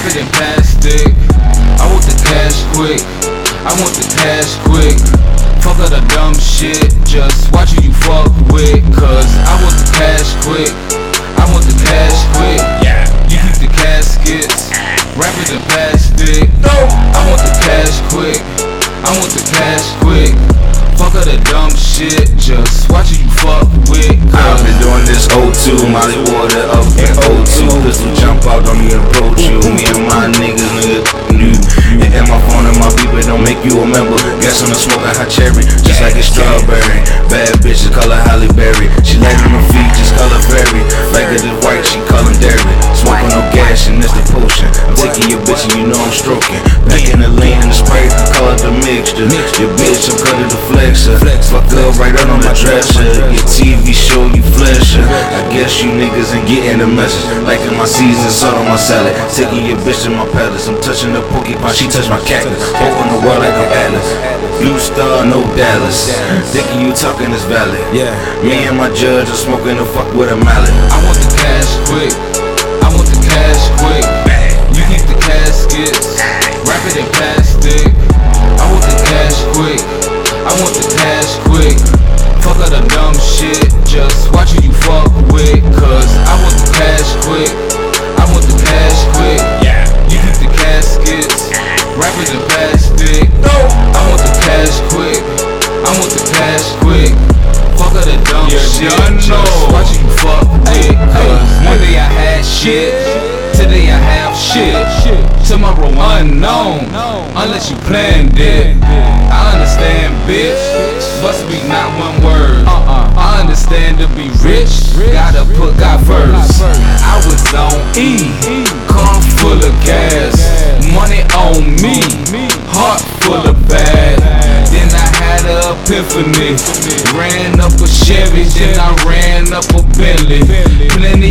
wrap it in plastic. I want the cash quick. I want the cash quick. Fuck all the dumb shit, just watch who you fuck with. O2, Molly water up in O2. Pistol jump out, don't even approach you. Me and my niggas, nigga, new. And my phone and my beeper don't make you a member. Guess I'm smoking hot cherry, just like a strawberry. Bad bitches call her Halle Berry. She on her feet, just call her fairy. Like it is white, she call him dairy. Smoking no gas and it's the potion. I'm taking your bitch and you know I'm stroking. Call it the mixture. Your bitch, I'm cutting the flexer. Fuck up right out on the dresser. Your TV show, you flasher. I guess you niggas ain't getting the message. Like in my season, salt on my salad. Taking your bitch in my palace. I'm touching the porcupine, she touch my cactus. Open the world like I'm Atlas. Blue star, no Dallas. Thinking you talking is valid. Yeah. Me and my judge are smoking the fuck with a mallet. I want the cash quick. I want the cash quick. You keep the caskets, shit. Tomorrow unknown, unless you planned it. I understand, bitch, but speak not one word. I understand to be rich, gotta put God first. I was on E, car full of gas, money on me, heart full of bad. Then I had a epiphany, ran up a Chevy, then I ran up a Bentley.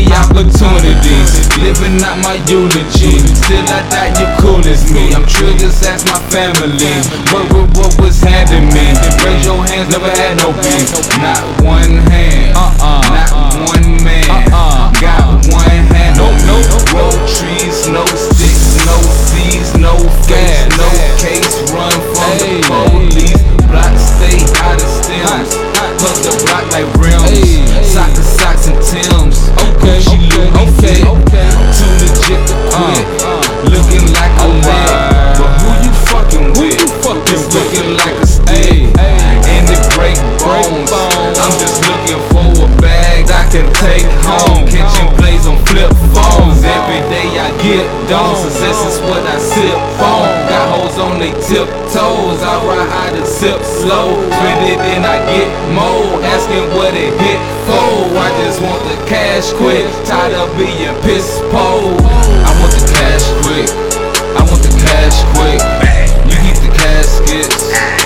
Opportunities, living out my eulogy. Still I doubt you cool as me. I'm sure ask my family. What, what, what was handing me? Raise your hands, never had no beef. Not one get done. Success is what I sip on. Got hoes on they tiptoes. I ride high to sip slow. Spend it then I get more. Asking what it hit for. I just want the cash quick. Tired of being piss poor. I want the cash quick. I want the cash quick. You keep the caskets.